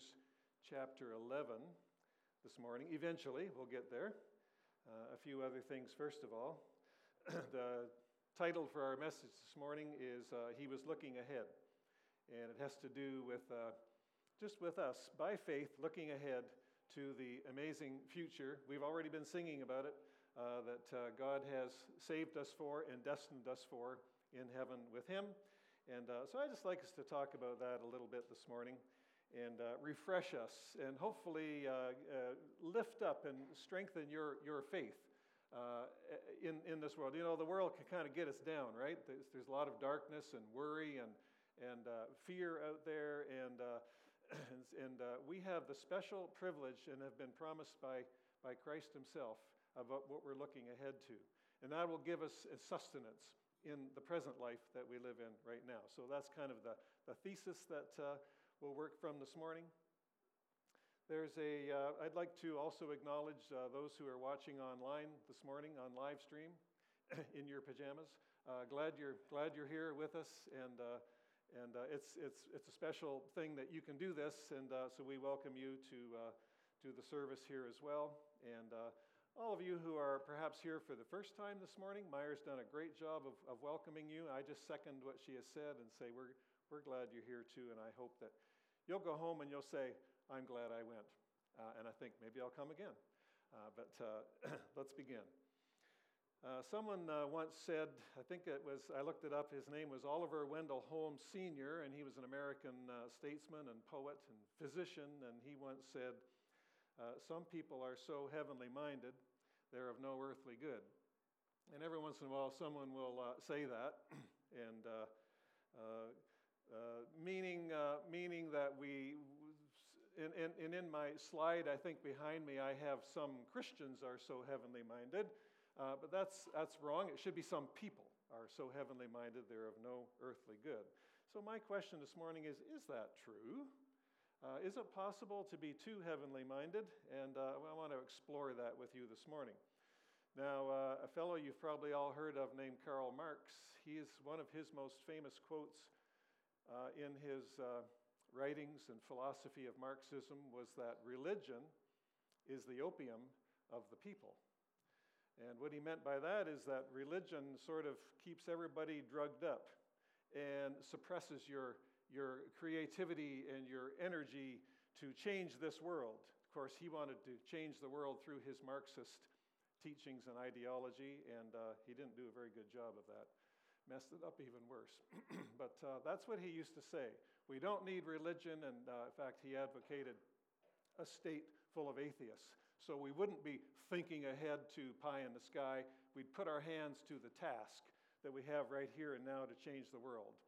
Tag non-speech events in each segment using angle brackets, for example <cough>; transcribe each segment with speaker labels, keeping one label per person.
Speaker 1: Hebrews chapter 11 this morning. Eventually, we'll get there. Uh, a few other things, first of all. <clears throat> the title for our message this morning is uh, He Was Looking Ahead. And it has to do with uh, just with us, by faith, looking ahead to the amazing future. We've already been singing about it, uh, that uh, God has saved us for and destined us for in heaven with Him. And uh, so I just like us to talk about that a little bit this morning and uh, refresh us and hopefully uh, uh lift up and strengthen your, your faith uh, in, in this world. You know, the world can kind of get us down, right? There's, there's a lot of darkness and worry and, and uh, fear out there. And, <clears throat> and, and we have the special privilege and have been promised by, by Christ Himself about what we're looking ahead to. And that will give us sustenance in the present life that we live in right now. So that's kind of the, the thesis that uh, we'll work from this morning. There's a, uh, I'd like to also acknowledge uh, those who are watching online this morning on live stream <coughs> in your pajamas. Uh, glad, you're, glad you're here with us, and, uh, and uh, it's, it's, it's a special thing that you can do this, and so we welcome you to, to the service here as well. And all of you who are perhaps here for the first time this morning, Myers done a great job of, of welcoming you. I just second what she has said and say we're, we're glad you're here too, and I hope that you'll go home and you'll say, I'm glad I went. Uh, and I think maybe I'll come again. Uh, but uh, <coughs> let's begin. Uh, someone uh, once said, I think it was, I looked it up, his name was Oliver Wendell Holmes Sr., and he was an American statesman and poet and physician, and he once said, some people are so heavenly minded, they're of no earthly good. And every once in a while, someone will say that, <coughs> and uh, uh, uh meaning, uh, meaning that we, and, and, in my slide, I think behind me, I have some Christians are so heavenly minded, but that's, that's wrong. It should be some people are so heavenly minded, they're of no earthly good. So, my question this morning is Is that true? Uh, is it possible to be too heavenly minded? And uh, I want to explore that with you this morning. Now, uh, a fellow you've probably all heard of named Karl Marx, he is one of his most famous quotes uh, in his uh, writings and philosophy of Marxism was that religion is the opium of the people. And what he meant by that is that religion sort of keeps everybody drugged up and suppresses your your creativity and your energy to change this world. Of course, he wanted to change the world through his Marxist teachings and ideology, and uh, he didn't do a very good job of that. Messed it up even worse. <clears throat> but uh, that's what he used to say. We don't need religion, and uh, in fact, he advocated a state full of atheists. So we wouldn't be thinking ahead to pie in the sky. We'd put our hands to the task that we have right here and now to change the world.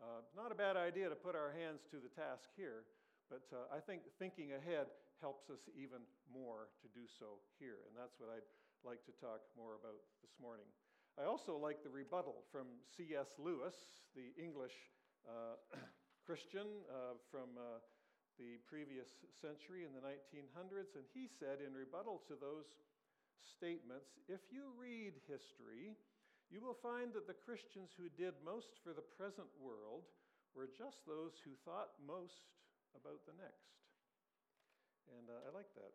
Speaker 1: Uh, not a bad idea to put our hands to the task here, but uh, I think thinking ahead helps us even more to do so here, and that's what I'd like to talk more about this morning. I also like the rebuttal from C.S. Lewis, the English uh, <coughs> Christian uh, from uh, the previous century in the 1900s, and he said in rebuttal to those statements if you read history, you will find that the Christians who did most for the present world were just those who thought most about the next. And uh, I like that.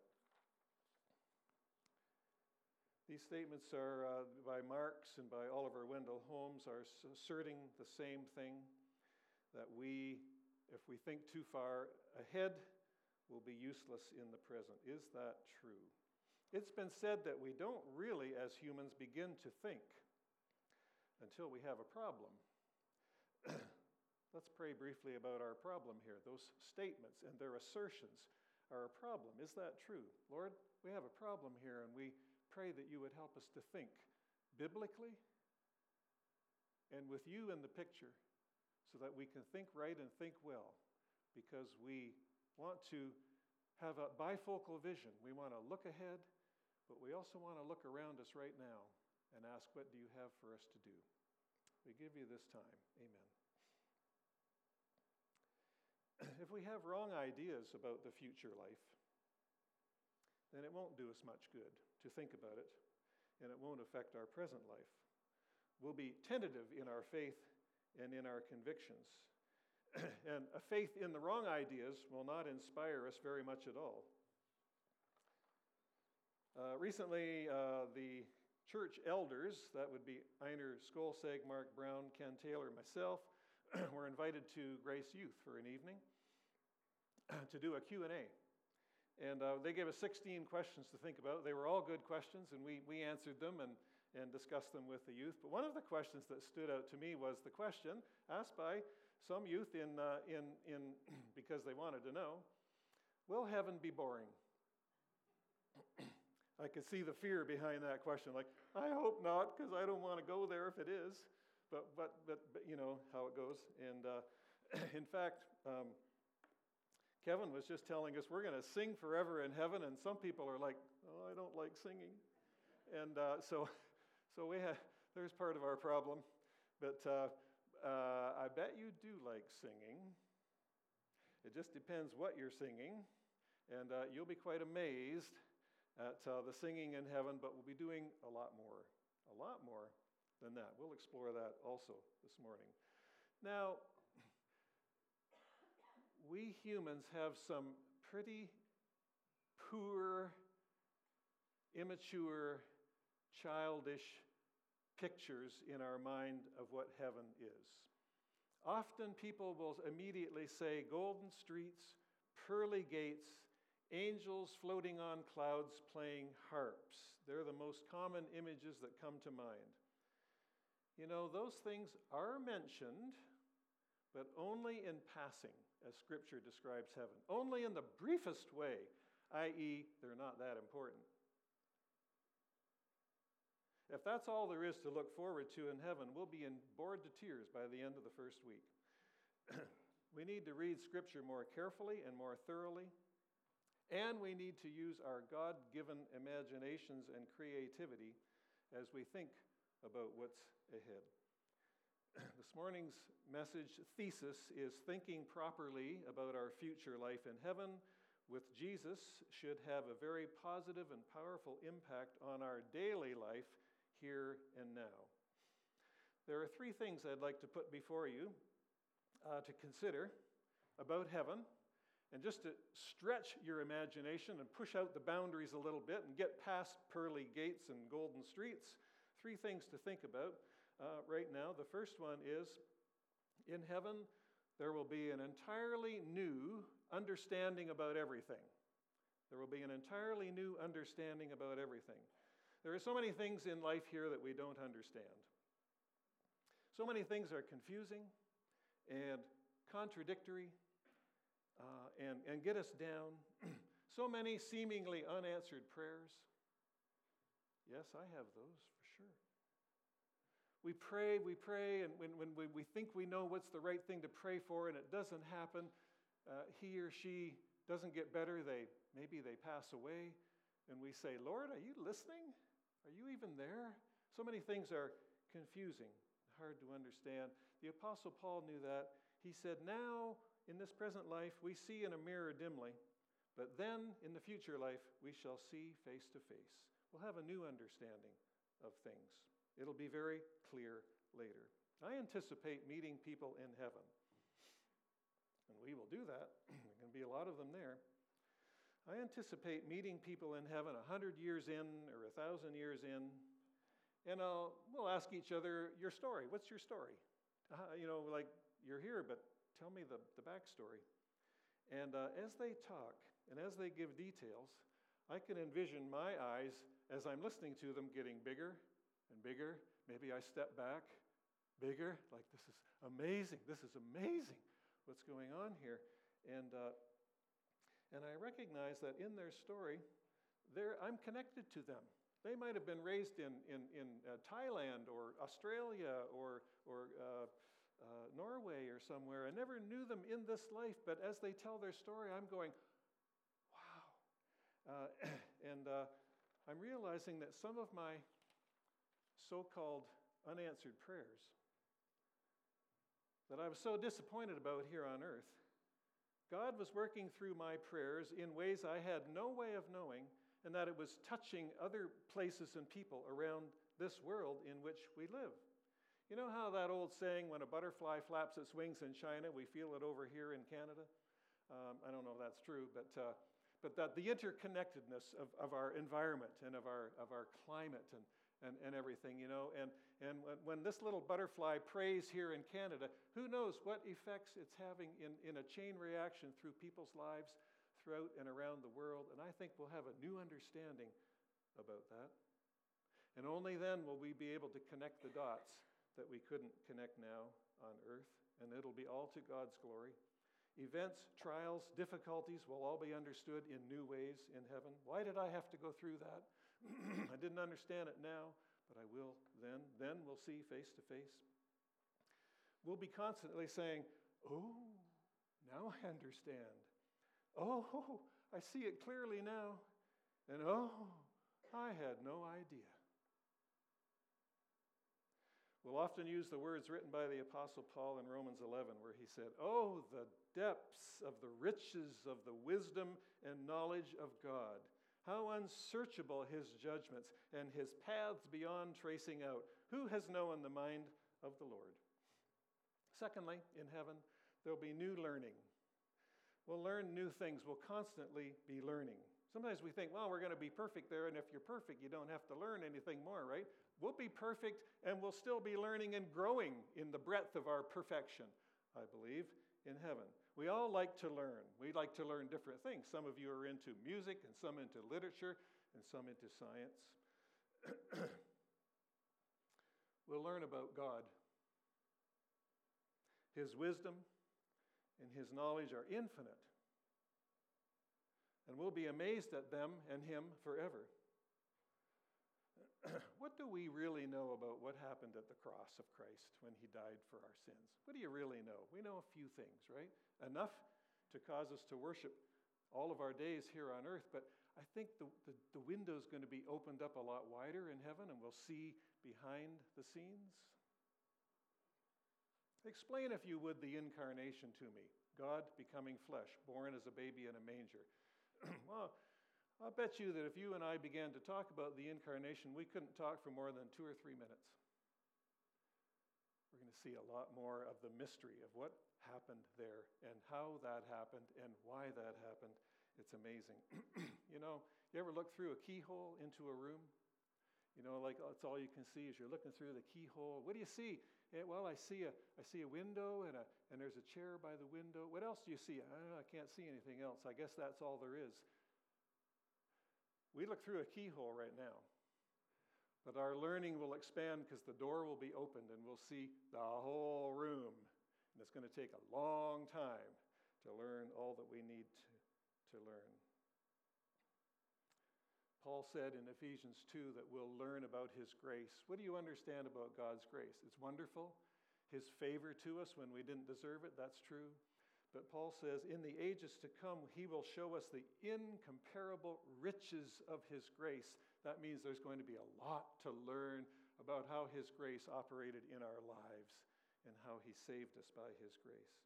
Speaker 1: These statements are uh, by Marx and by Oliver Wendell Holmes are asserting the same thing that we, if we think too far ahead, will be useless in the present. Is that true? It's been said that we don't really, as humans, begin to think until we have a problem. <clears throat> Let's pray briefly about our problem here. Those statements and their assertions are a problem. Is that true? Lord, we have a problem here, and we pray that you would help us to think biblically and with you in the picture so that we can think right and think well because we want to have a bifocal vision. We want to look ahead, but we also want to look around us right now and ask, What do you have for us to do? We give you this time. Amen. <clears throat> if we have wrong ideas about the future life, then it won't do us much good to think about it, and it won't affect our present life. We'll be tentative in our faith and in our convictions. <clears throat> and a faith in the wrong ideas will not inspire us very much at all. Uh, recently, uh, the church elders, that would be Einar Skolseg, Mark Brown, Ken Taylor, myself, <clears throat> were invited to Grace Youth for an evening <clears throat> to do a Q&A. And uh, they gave us 16 questions to think about. They were all good questions, and we, we answered them and, and discussed them with the youth. But one of the questions that stood out to me was the question asked by some youth in, uh, in, in <clears throat> because they wanted to know Will heaven be boring? <clears throat> I could see the fear behind that question. Like, I hope not, because I don't want to go there if it is. But, but, but, but you know how it goes. And uh, <clears throat> in fact, um, Kevin was just telling us we're going to sing forever in heaven, and some people are like, "Oh, I don't like singing," and uh, so, <laughs> so we have there's part of our problem. But uh, uh, I bet you do like singing. It just depends what you're singing, and uh, you'll be quite amazed at uh, the singing in heaven. But we'll be doing a lot more, a lot more than that. We'll explore that also this morning. Now, we humans have some pretty poor, immature, childish pictures in our mind of what heaven is. Often people will immediately say golden streets, pearly gates, angels floating on clouds playing harps. They're the most common images that come to mind. You know, those things are mentioned, but only in passing as Scripture describes heaven, only in the briefest way, i.e., they're not that important. If that's all there is to look forward to in heaven, we'll be bored to tears by the end of the first week. <clears throat> we need to read Scripture more carefully and more thoroughly, and we need to use our God given imaginations and creativity as we think about what's ahead. <clears throat> this morning's message thesis is Thinking Properly About Our Future Life in Heaven with Jesus should have a very positive and powerful impact on our daily life here and now. There are three things I'd like to put before you uh, to consider about heaven, and just to stretch your imagination and push out the boundaries a little bit and get past pearly gates and golden streets. Three things to think about uh, right now. The first one is in heaven, there will be an entirely new understanding about everything. There will be an entirely new understanding about everything. There are so many things in life here that we don't understand. So many things are confusing and contradictory uh, and, and get us down. <clears throat> so many seemingly unanswered prayers. Yes, I have those we pray, we pray, and when, when we, we think we know what's the right thing to pray for and it doesn't happen, uh, he or she doesn't get better, they, maybe they pass away, and we say, Lord, are you listening? Are you even there? So many things are confusing, hard to understand. The Apostle Paul knew that. He said, Now, in this present life, we see in a mirror dimly, but then in the future life, we shall see face to face. We'll have a new understanding of things. It'll be very clear later. I anticipate meeting people in heaven. And we will do that. <clears throat> there can be a lot of them there. I anticipate meeting people in heaven a hundred years in or a thousand years in, and I'll, we'll ask each other, Your story, what's your story? Uh, you know, like, you're here, but tell me the, the backstory. And uh, as they talk and as they give details, I can envision my eyes as I'm listening to them getting bigger and bigger. Maybe I step back, bigger, like this is amazing. This is amazing what's going on here. And, uh, and I recognize that in their story, I'm connected to them. They might have been raised in, in, in uh, Thailand or Australia or, or uh, uh, Norway or somewhere. I never knew them in this life, but as they tell their story, I'm going, wow. Uh, <clears throat> and uh, I'm realizing that some of my so called unanswered prayers that I was so disappointed about here on earth. God was working through my prayers in ways I had no way of knowing, and that it was touching other places and people around this world in which we live. You know how that old saying, when a butterfly flaps its wings in China, we feel it over here in Canada? Um, I don't know if that's true, but, uh, but that the interconnectedness of, of our environment and of our, of our climate and, and, and everything, you know. And, and when this little butterfly prays here in Canada, who knows what effects it's having in, in a chain reaction through people's lives throughout and around the world. And I think we'll have a new understanding about that. And only then will we be able to connect the dots that we couldn't connect now on earth. And it'll be all to God's glory. Events, trials, difficulties will all be understood in new ways in heaven. Why did I have to go through that? <clears throat> I didn't understand it now, but I will then. Then we'll see face to face. We'll be constantly saying, Oh, now I understand. Oh, I see it clearly now. And oh, I had no idea. We'll often use the words written by the Apostle Paul in Romans 11, where he said, Oh, the depths of the riches of the wisdom and knowledge of God. How unsearchable his judgments and his paths beyond tracing out. Who has known the mind of the Lord? Secondly, in heaven, there'll be new learning. We'll learn new things. We'll constantly be learning. Sometimes we think, well, we're going to be perfect there, and if you're perfect, you don't have to learn anything more, right? We'll be perfect and we'll still be learning and growing in the breadth of our perfection, I believe, in heaven. We all like to learn. We like to learn different things. Some of you are into music, and some into literature, and some into science. <clears throat> we'll learn about God. His wisdom and His knowledge are infinite. And we'll be amazed at them and Him forever. <clears throat> what do we really know about what happened at the cross of Christ when he died for our sins? What do you really know? We know a few things, right? Enough to cause us to worship all of our days here on earth, but I think the, the, the window is going to be opened up a lot wider in heaven and we'll see behind the scenes. Explain, if you would, the incarnation to me God becoming flesh, born as a baby in a manger. <clears throat> well, I'll bet you that if you and I began to talk about the incarnation, we couldn't talk for more than two or three minutes. We're going to see a lot more of the mystery of what happened there and how that happened and why that happened. It's amazing. <clears throat> you know, you ever look through a keyhole into a room? You know, like that's all you can see as you're looking through the keyhole. What do you see? Yeah, well, I see a I see a window and a and there's a chair by the window. What else do you see? I, I can't see anything else. I guess that's all there is. We look through a keyhole right now. But our learning will expand because the door will be opened and we'll see the whole room. And it's going to take a long time to learn all that we need to, to learn. Paul said in Ephesians 2 that we'll learn about his grace. What do you understand about God's grace? It's wonderful. His favor to us when we didn't deserve it, that's true. But Paul says, in the ages to come, he will show us the incomparable riches of his grace. That means there's going to be a lot to learn about how his grace operated in our lives and how he saved us by his grace.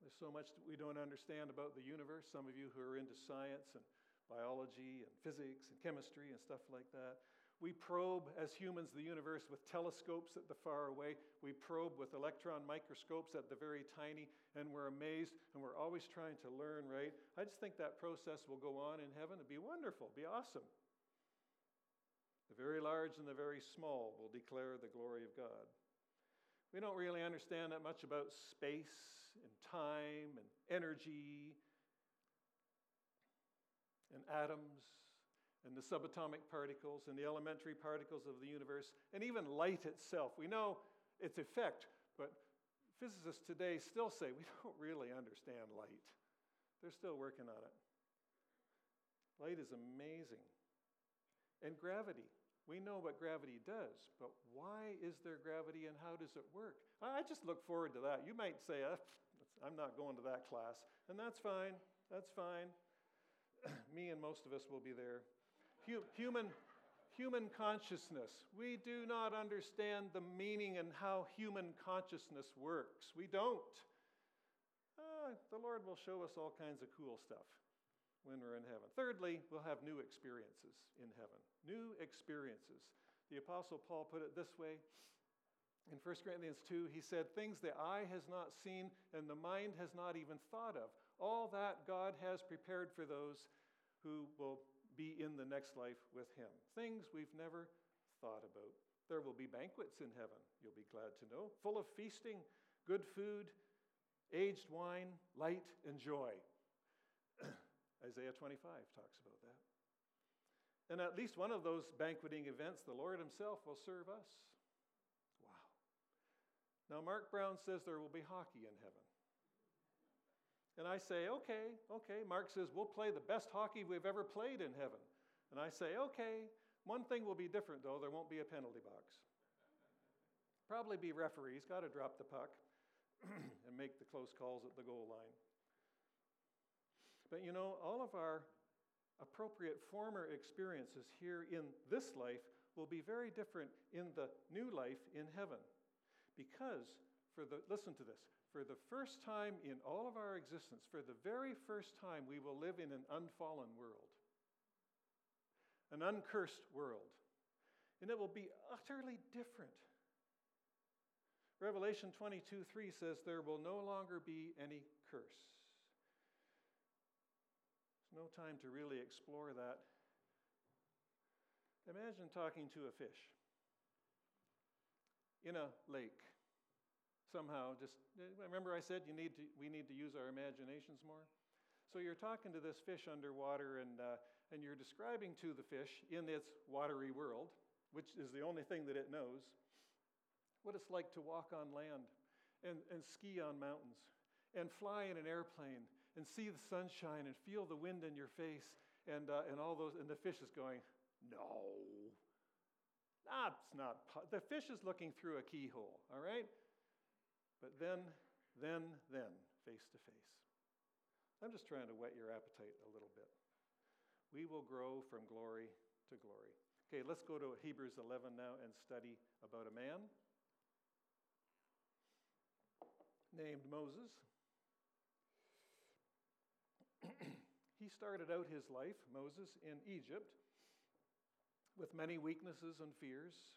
Speaker 1: There's so much that we don't understand about the universe. Some of you who are into science and biology and physics and chemistry and stuff like that. We probe as humans the universe with telescopes at the far away. We probe with electron microscopes at the very tiny, and we're amazed, and we're always trying to learn, right? I just think that process will go on in heaven. It'd be wonderful, be awesome. The very large and the very small will declare the glory of God. We don't really understand that much about space and time and energy and atoms and the subatomic particles and the elementary particles of the universe, and even light itself. We know its effect, but physicists today still say we <laughs> don't really understand light. They're still working on it. Light is amazing. And gravity. We know what gravity does, but why is there gravity and how does it work? I just look forward to that. You might say, I'm not going to that class, and that's fine. That's fine. <clears throat> Me and most of us will be there human, human consciousness. We do not understand the meaning and how human consciousness works. We don't. Uh, the Lord will show us all kinds of cool stuff when we're in heaven. Thirdly, we'll have new experiences in heaven. New experiences. The Apostle Paul put it this way In 1 Corinthians 2, he said, Things the eye has not seen and the mind has not even thought of. All that God has prepared for those who will be in the next life with him. Things we've never thought about. There will be banquets in heaven, you'll be glad to know, full of feasting, good food, aged wine, light, and joy. <clears throat> Isaiah 25 talks about that. And at least one of those banqueting events, the Lord Himself will serve us. Wow. Now, Mark Brown says there will be hockey in heaven. And I say, okay, okay. Mark says, we'll play the best hockey we've ever played in heaven. And I say, okay. One thing will be different, though there won't be a penalty box. Probably be referees, got to drop the puck <clears throat> and make the close calls at the goal line. But you know, all of our appropriate former experiences here in this life will be very different in the new life in heaven. Because, for the, listen to this, for the first time in all of our existence, for the very first time, we will live in an unfallen world, an uncursed world. And it will be utterly different. Revelation 22 3 says, There will no longer be any curse. There's no time to really explore that. Imagine talking to a fish in a lake somehow just remember I said you need to, we need to use our imaginations more. So you're talking to this fish underwater and, uh, and you're describing to the fish in its watery world, which is the only thing that it knows, what it's like to walk on land and, and ski on mountains and fly in an airplane and see the sunshine and feel the wind in your face and, uh, and all those. And the fish is going, no, that's not. The fish is looking through a keyhole, all right? But then, then, then, face to face. I'm just trying to whet your appetite a little bit. We will grow from glory to glory. Okay, let's go to Hebrews 11 now and study about a man named Moses. <clears throat> he started out his life, Moses, in Egypt with many weaknesses and fears.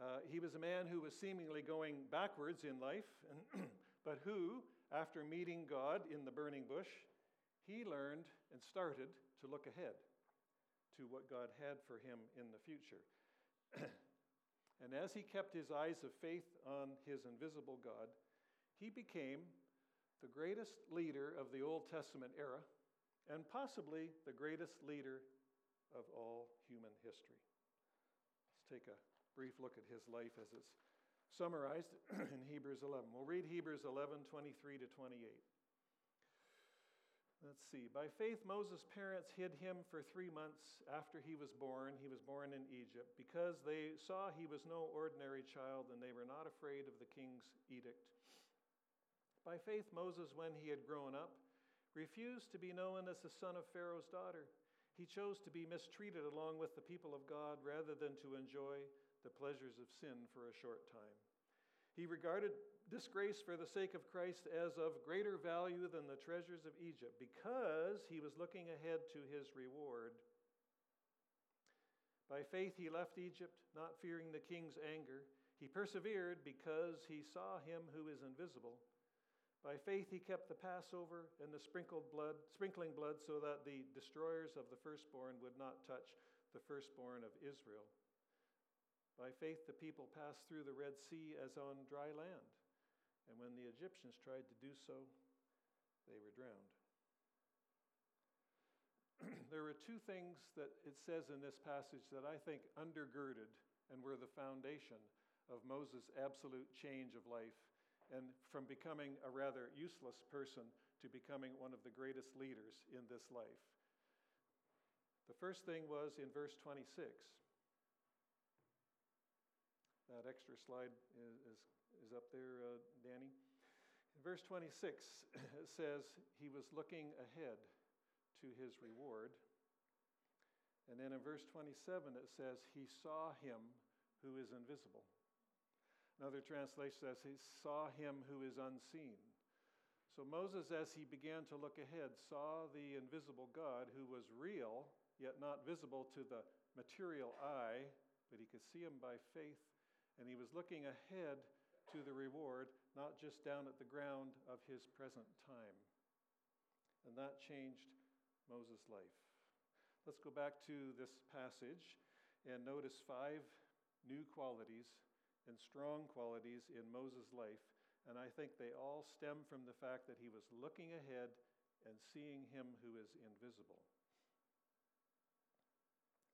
Speaker 1: Uh, he was a man who was seemingly going backwards in life, <clears throat> but who, after meeting God in the burning bush, he learned and started to look ahead to what God had for him in the future. <clears throat> and as he kept his eyes of faith on his invisible God, he became the greatest leader of the Old Testament era and possibly the greatest leader of all human history. Let's take a brief look at his life as it's summarized <clears throat> in Hebrews 11. We'll read Hebrews 11 23 to 28. Let's see. By faith, Moses' parents hid him for three months after he was born. He was born in Egypt because they saw he was no ordinary child and they were not afraid of the king's edict. By faith, Moses, when he had grown up, refused to be known as the son of Pharaoh's daughter. He chose to be mistreated along with the people of God rather than to enjoy the pleasures of sin for a short time. He regarded disgrace for the sake of Christ as of greater value than the treasures of Egypt because he was looking ahead to his reward. By faith, he left Egypt, not fearing the king's anger. He persevered because he saw him who is invisible. By faith, he kept the Passover and the sprinkled blood, sprinkling blood so that the destroyers of the firstborn would not touch the firstborn of Israel. By faith, the people passed through the Red Sea as on dry land. And when the Egyptians tried to do so, they were drowned. <clears throat> there are two things that it says in this passage that I think undergirded and were the foundation of Moses' absolute change of life and from becoming a rather useless person to becoming one of the greatest leaders in this life. The first thing was in verse 26 that extra slide is, is, up there, uh, Danny. Verse 26, it <laughs> says he was looking ahead to his reward. And then in verse 27, it says he saw him who is invisible. Another translation says he saw him who is unseen. So Moses, as he began to look ahead, saw the invisible God who was real, yet not visible to the material eye, but he could see him by faith And he was looking ahead to the reward, not just down at the ground of his present time. And that changed Moses' life. Let's go back to this passage and notice five new qualities and strong qualities in Moses' life. And I think they all stem from the fact that he was looking ahead and seeing him who is invisible.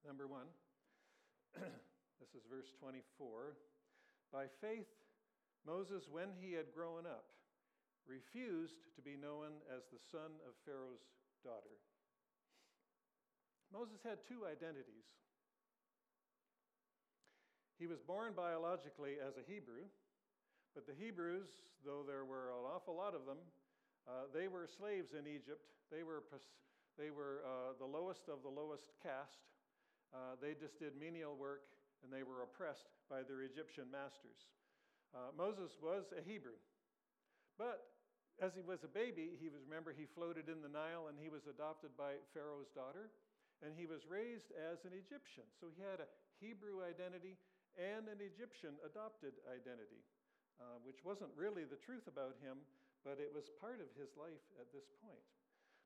Speaker 1: <clears throat> Number one, <clears throat> this is verse 24. By faith, Moses, when he had grown up, refused to be known as the son of Pharaoh's daughter. Moses had two identities. He was born biologically as a Hebrew, but the Hebrews, though there were an awful lot of them, uh, they were slaves in Egypt. They were, they were uh, the lowest of the lowest caste. Uh, they just did menial work and they were oppressed by their Egyptian masters. Uh, Moses was a Hebrew. But as he was a baby, he was, remember, he floated in the Nile and he was adopted by Pharaoh's daughter. And he was raised as an Egyptian. So he had a Hebrew identity and an Egyptian adopted identity, uh, which wasn't really the truth about him, but it was part of his life at this point.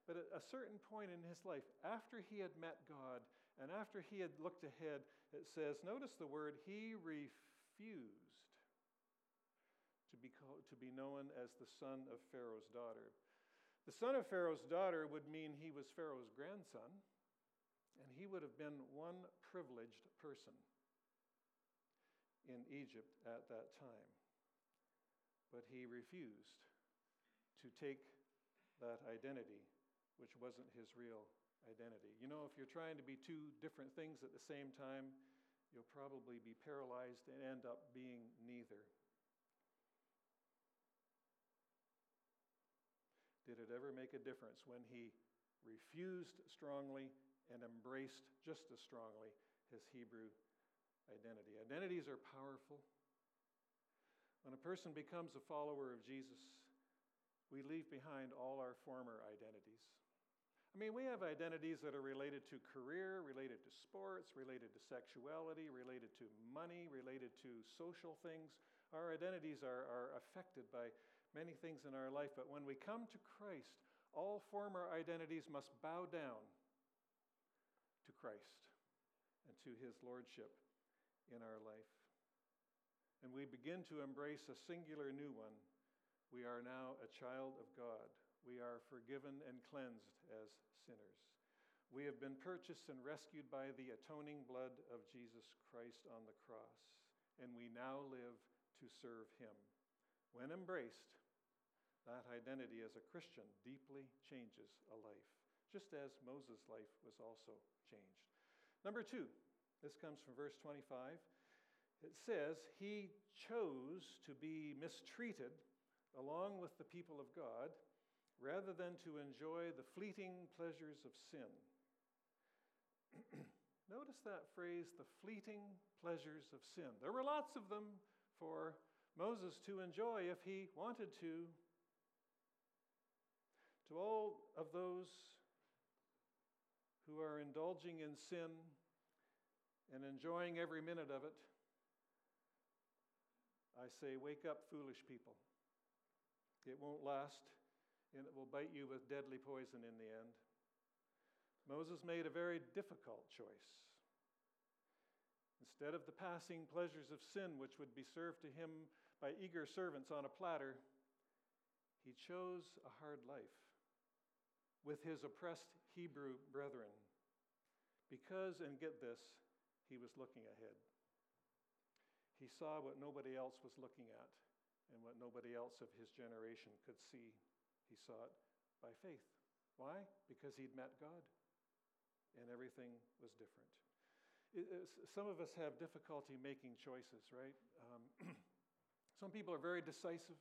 Speaker 1: But at a certain point in his life, after he had met God and after he had looked ahead, it says, notice the word, he refused to be, to be known as the son of Pharaoh's daughter. The son of Pharaoh's daughter would mean he was Pharaoh's grandson, and he would have been one privileged person in Egypt at that time. But he refused to take that identity, which wasn't his real identity. You know, if you're trying to be two different things at the same time, you'll probably be paralyzed and end up being neither. did it ever make a difference when he refused strongly and embraced just as strongly his Hebrew identity. Identities are powerful. When a person becomes a follower of Jesus, we leave behind all our former identities. I mean, we have identities that are related to career, related to sports, related to sexuality, related to money, related to social things. Our identities are, are affected by many things in our life, but when we come to Christ, all former identities must bow down to Christ and to his lordship in our life. And we begin to embrace a singular new one. We are now a child of God. We are forgiven and cleansed as sinners. We have been purchased and rescued by the atoning blood of Jesus Christ on the cross, and we now live to serve him. When embraced, that identity as a Christian deeply changes a life, just as Moses' life was also changed. Number two, this comes from verse 25. It says, He chose to be mistreated along with the people of God rather than to enjoy the fleeting pleasures of sin. <clears throat> Notice that phrase, the fleeting pleasures of sin. There were lots of them for Moses to enjoy if he wanted to, to all of those who are indulging in sin and enjoying every minute of it, I say, wake up, foolish people. It won't last, and it will bite you with deadly poison in the end. Moses made a very difficult choice. Instead of the passing pleasures of sin, which would be served to him by eager servants on a platter, he chose a hard life with his oppressed Hebrew brethren. Because, and get this, he was looking ahead. He saw what nobody else was looking at and what nobody else of his generation could see. He saw it by faith. Why? Because he'd met God and everything was different. It, some of us have difficulty making choices, right? Um, <clears throat> some people are very decisive,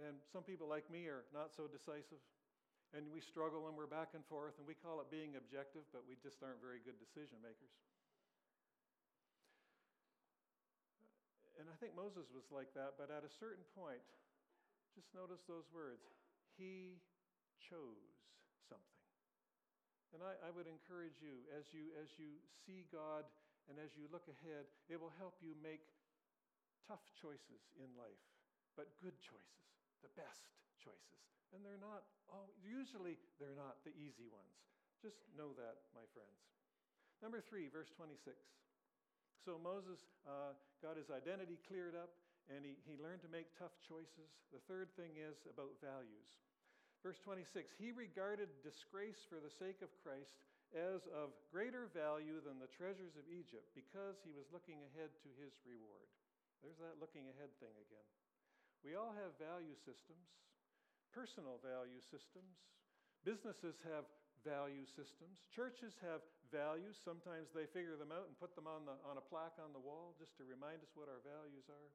Speaker 1: and some people, like me, are not so decisive and we struggle and we're back and forth, and we call it being objective, but we just aren't very good decision makers. And I think Moses was like that, but at a certain point, just notice those words He chose something. And I, I would encourage you as, you, as you see God and as you look ahead, it will help you make tough choices in life, but good choices, the best choices. And they're not, oh, usually they're not the easy ones. Just know that, my friends. Number three, verse 26. So Moses uh, got his identity cleared up and he, he learned to make tough choices. The third thing is about values. Verse 26 He regarded disgrace for the sake of Christ as of greater value than the treasures of Egypt because he was looking ahead to his reward. There's that looking ahead thing again. We all have value systems, personal value systems. Businesses have value systems. Churches have values. Sometimes they figure them out and put them on, the, on a plaque on the wall just to remind us what our values are.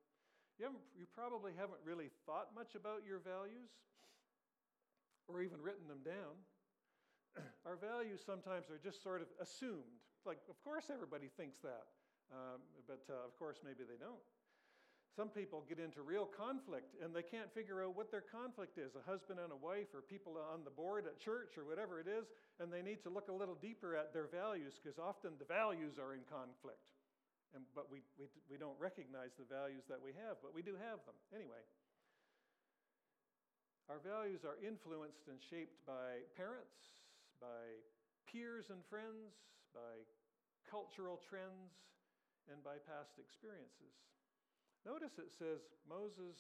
Speaker 1: You, you probably haven't really thought much about your values or even written them down. <clears throat> our values sometimes are just sort of assumed. Like, of course, everybody thinks that. Um, but uh, of course, maybe they don't. Some people get into real conflict and they can't figure out what their conflict is a husband and a wife, or people on the board at church, or whatever it is, and they need to look a little deeper at their values because often the values are in conflict. And, but we, we, we don't recognize the values that we have, but we do have them. Anyway, our values are influenced and shaped by parents, by peers and friends, by cultural trends, and by past experiences. Notice it says Moses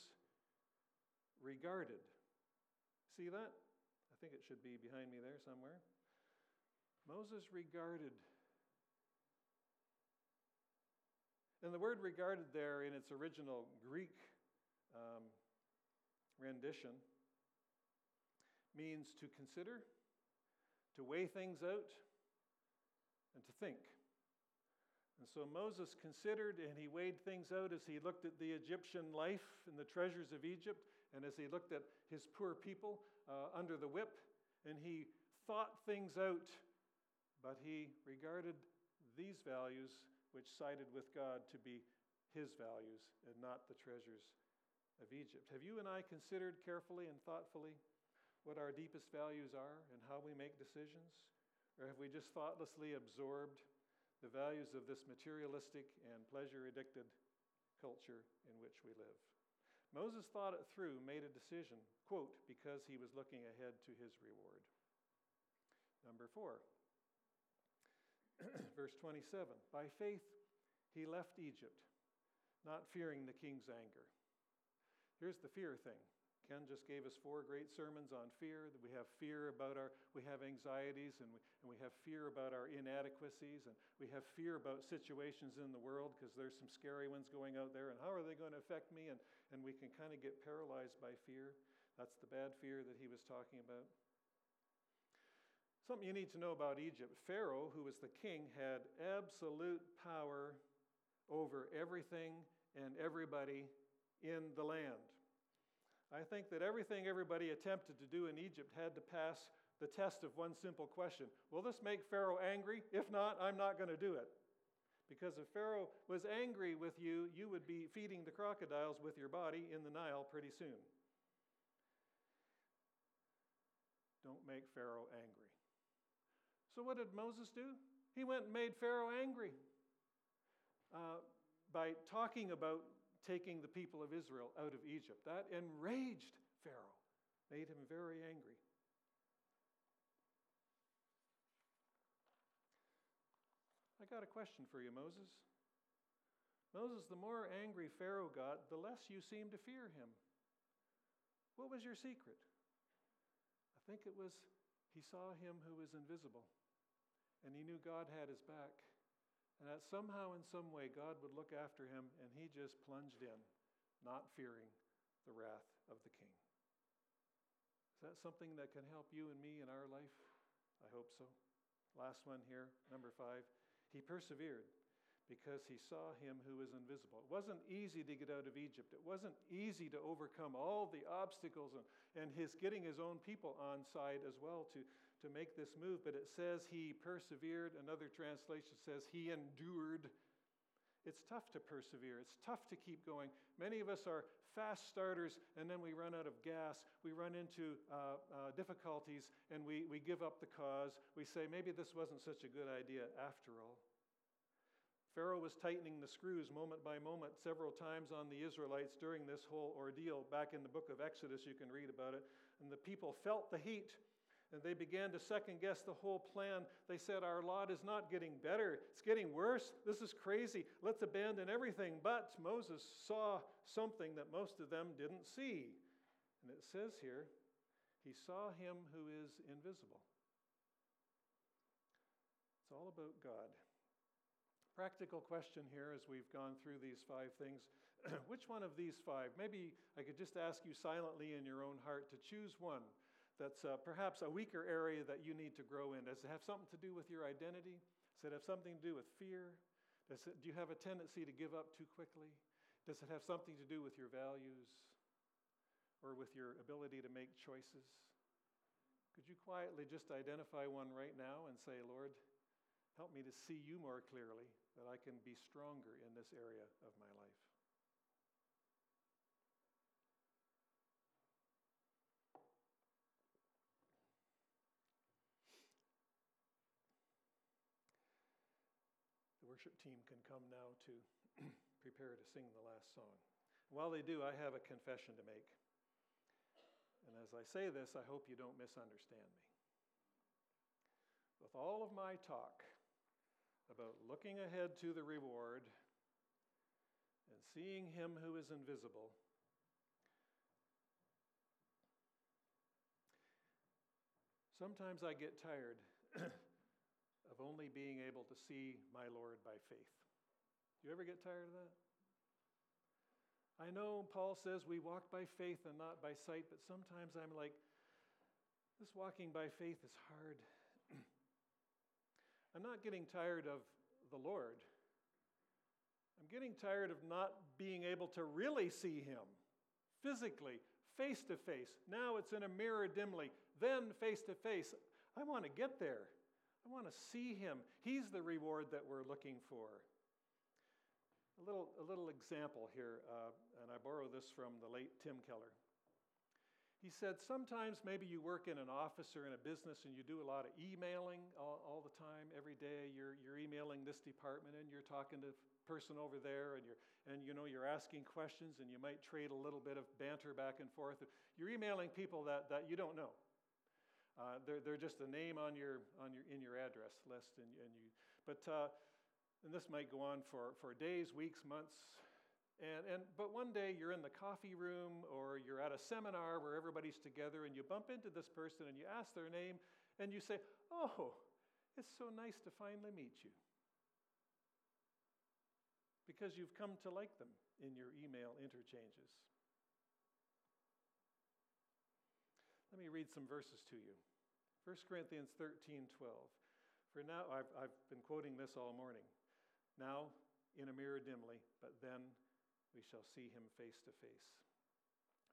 Speaker 1: regarded. See that? I think it should be behind me there somewhere. Moses regarded. And the word regarded there in its original Greek um, rendition means to consider, to weigh things out, and to think. And so Moses considered and he weighed things out as he looked at the Egyptian life and the treasures of Egypt, and as he looked at his poor people uh, under the whip, and he thought things out, but he regarded these values, which sided with God, to be his values and not the treasures of Egypt. Have you and I considered carefully and thoughtfully what our deepest values are and how we make decisions? Or have we just thoughtlessly absorbed? the values of this materialistic and pleasure addicted culture in which we live. Moses thought it through, made a decision, quote, because he was looking ahead to his reward. Number four, <clears throat> verse 27 By faith he left Egypt, not fearing the king's anger. Here's the fear thing Ken just gave us four great sermons on fear. We have fear about our, we have anxieties, and we, and we have fear about our inadequacies, and we have fear about situations in the world because there's some scary ones going out there, and how are they going to affect me? And, and we can kind of get paralyzed by fear. That's the bad fear that he was talking about. Something you need to know about Egypt Pharaoh, who was the king, had absolute power over everything and everybody in the land. I think that everything everybody attempted to do in Egypt had to pass the test of one simple question Will this make Pharaoh angry? If not, I'm not going to do it. Because if Pharaoh was angry with you, you would be feeding the crocodiles with your body in the Nile pretty soon. Don't make Pharaoh angry. So, what did Moses do? He went and made Pharaoh angry uh, by talking about taking the people of Israel out of Egypt. That enraged Pharaoh, made him very angry. I got a question for you, Moses. Moses, the more angry Pharaoh got, the less you seemed to fear him. What was your secret? I think it was he saw him who was invisible, and he knew God had his back. And that somehow, in some way, God would look after him, and he just plunged in, not fearing the wrath of the king. Is that something that can help you and me in our life? I hope so. Last one here, number five. He persevered because he saw him who is invisible. It wasn't easy to get out of Egypt. It wasn't easy to overcome all the obstacles and, and his getting his own people on side as well to, to make this move, but it says he persevered. Another translation says he endured. It's tough to persevere. It's tough to keep going. Many of us are fast starters and then we run out of gas. We run into uh, uh, difficulties and we, we give up the cause. We say, maybe this wasn't such a good idea after all. Pharaoh was tightening the screws moment by moment several times on the Israelites during this whole ordeal. Back in the book of Exodus, you can read about it. And the people felt the heat and they began to second guess the whole plan. They said, Our lot is not getting better, it's getting worse. This is crazy. Let's abandon everything. But Moses saw something that most of them didn't see. And it says here, He saw him who is invisible. It's all about God. Practical question here as we've gone through these five things. <clears throat> Which one of these five? Maybe I could just ask you silently in your own heart to choose one that's uh, perhaps a weaker area that you need to grow in? Does it have something to do with your identity? Does it have something to do with fear? Does it, do you have a tendency to give up too quickly? Does it have something to do with your values or with your ability to make choices? Could you quietly just identify one right now and say, Lord, help me to see you more clearly, that I can be stronger in this area of my life? Worship team can come now to <clears throat> prepare to sing the last song. While they do, I have a confession to make. And as I say this, I hope you don't misunderstand me. With all of my talk about looking ahead to the reward and seeing Him who is invisible, sometimes I get tired <clears throat> of only being able to see my Lord by faith. Do you ever get tired of that? I know Paul says we walk by faith and not by sight, but sometimes I'm like, this walking by faith is hard. <clears throat> I'm not getting tired of the Lord. I'm getting tired of not being able to really see Him physically, face to face. Now it's in a mirror dimly, then face to face. I want to get there. I want to see him. He's the reward that we're looking for. A little, a little example here, uh, and I borrow this from the late Tim Keller. He said, Sometimes maybe you work in an office or in a business and you do a lot of emailing all, all the time, every day. You're, you're emailing this department and you're talking to person over there and you're, and you know, you're asking questions and you might trade a little bit of banter back and forth. You're emailing people that, that you don't know. Uh, they're, they're just a name on your, on your, in your address list. And, and you, but, uh, and this might go on for, for days, weeks, months. And, and, but one day you're in the coffee room or you're at a seminar where everybody's together and you bump into this person and you ask their name and you say, Oh, it's so nice to finally meet you. Because you've come to like them in your email interchanges. Let me read some verses to you. 1 Corinthians 13 12. For now, I've, I've been quoting this all morning. Now, in a mirror dimly, but then we shall see him face to face.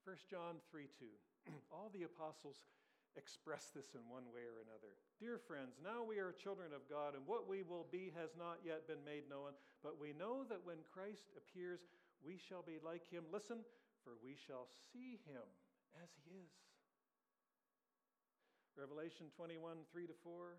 Speaker 1: 1 John 3 2. <clears throat> all the apostles express this in one way or another. Dear friends, now we are children of God, and what we will be has not yet been made known, but we know that when Christ appears, we shall be like him. Listen, for we shall see him as he is. Revelation 21, 3 to 4,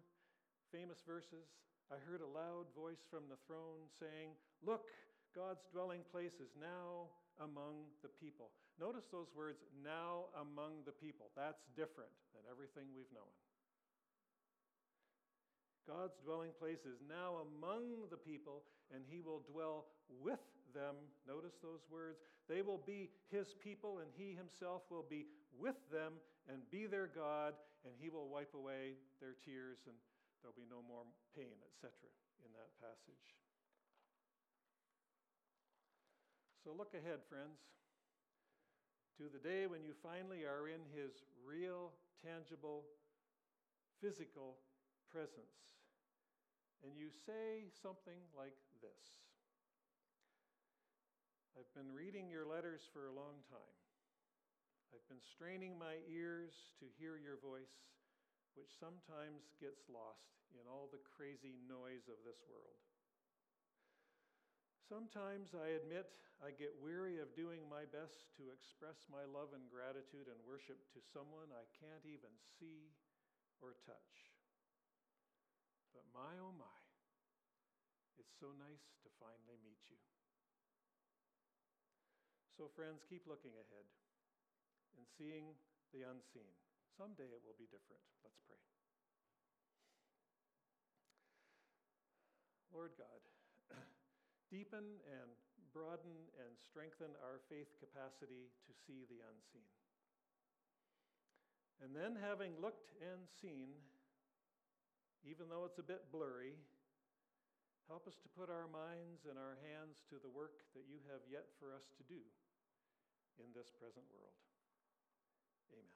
Speaker 1: famous verses. I heard a loud voice from the throne saying, Look, God's dwelling place is now among the people. Notice those words, now among the people. That's different than everything we've known. God's dwelling place is now among the people, and he will dwell with them. Notice those words. They will be his people, and he himself will be with them and be their God, and He will wipe away their tears, and there'll be no more pain, etc., in that passage. So look ahead, friends, to the day when you finally are in His real, tangible, physical presence, and you say something like this. I've been reading your letters for a long time. I've been straining my ears to hear your voice, which sometimes gets lost in all the crazy noise of this world. Sometimes I admit I get weary of doing my best to express my love and gratitude and worship to someone I can't even see or touch. But my oh my, It's so nice to finally meet you. So, friends, keep looking ahead and seeing the unseen. Someday it will be different. Let's pray. Lord God, <clears throat> deepen and broaden and strengthen our faith capacity to see the unseen. And then, having looked and seen, even though it's a bit blurry, help us to put our minds and our hands to the work that you have yet for us to do in this present world. Amen.